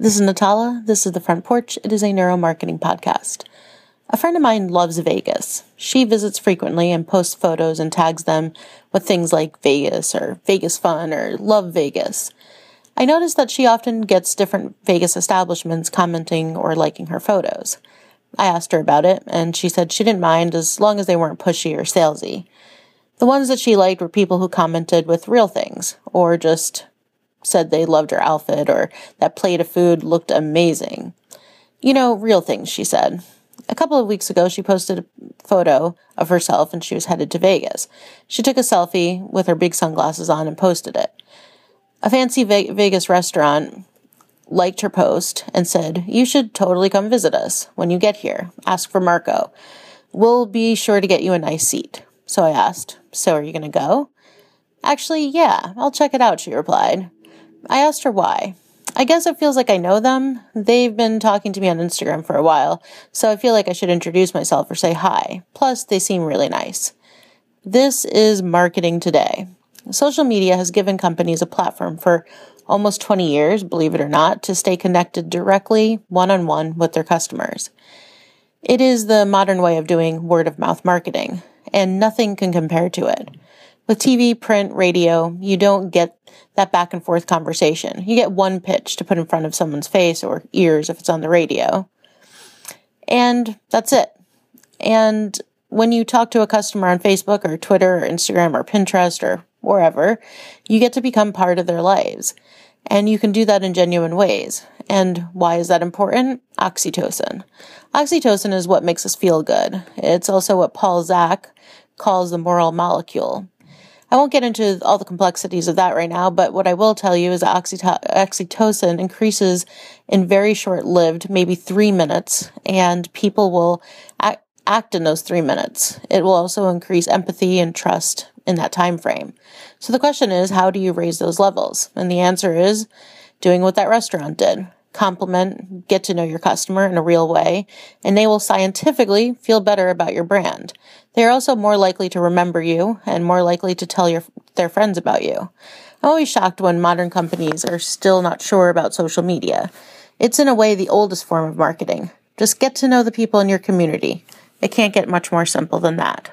This is Natala. This is The Front Porch. It is a neuromarketing podcast. A friend of mine loves Vegas. She visits frequently and posts photos and tags them with things like Vegas or Vegas Fun or Love Vegas. I noticed that she often gets different Vegas establishments commenting or liking her photos. I asked her about it, and she said she didn't mind as long as they weren't pushy or salesy. The ones that she liked were people who commented with real things, or just said they loved her outfit or that plate of food looked amazing. You know, real things, she said. A couple of weeks ago, she posted a photo of herself and she was headed to Vegas. She took a selfie with her big sunglasses on and posted it. A fancy Ve- Vegas restaurant liked her post and said, You should totally come visit us when you get here. Ask for Marco. We'll be sure to get you a nice seat. So I asked, So are you going to go? Actually, yeah, I'll check it out, she replied. I asked her why. I guess it feels like I know them. They've been talking to me on Instagram for a while, so I feel like I should introduce myself or say hi. Plus, they seem really nice. This is marketing today. Social media has given companies a platform for almost 20 years, believe it or not, to stay connected directly, one on one with their customers. It is the modern way of doing word of mouth marketing, and nothing can compare to it. With TV, print, radio, you don't get that back and forth conversation. You get one pitch to put in front of someone's face or ears if it's on the radio. And that's it. And when you talk to a customer on Facebook or Twitter or Instagram or Pinterest or wherever, you get to become part of their lives. And you can do that in genuine ways. And why is that important? Oxytocin. Oxytocin is what makes us feel good. It's also what Paul Zak calls the moral molecule. I won't get into all the complexities of that right now, but what I will tell you is that oxytocin increases in very short lived, maybe three minutes, and people will act, act in those three minutes. It will also increase empathy and trust in that time frame. So the question is, how do you raise those levels? And the answer is doing what that restaurant did compliment, get to know your customer in a real way, and they will scientifically feel better about your brand. They are also more likely to remember you and more likely to tell your, their friends about you. I'm always shocked when modern companies are still not sure about social media. It's in a way the oldest form of marketing. Just get to know the people in your community. It can't get much more simple than that.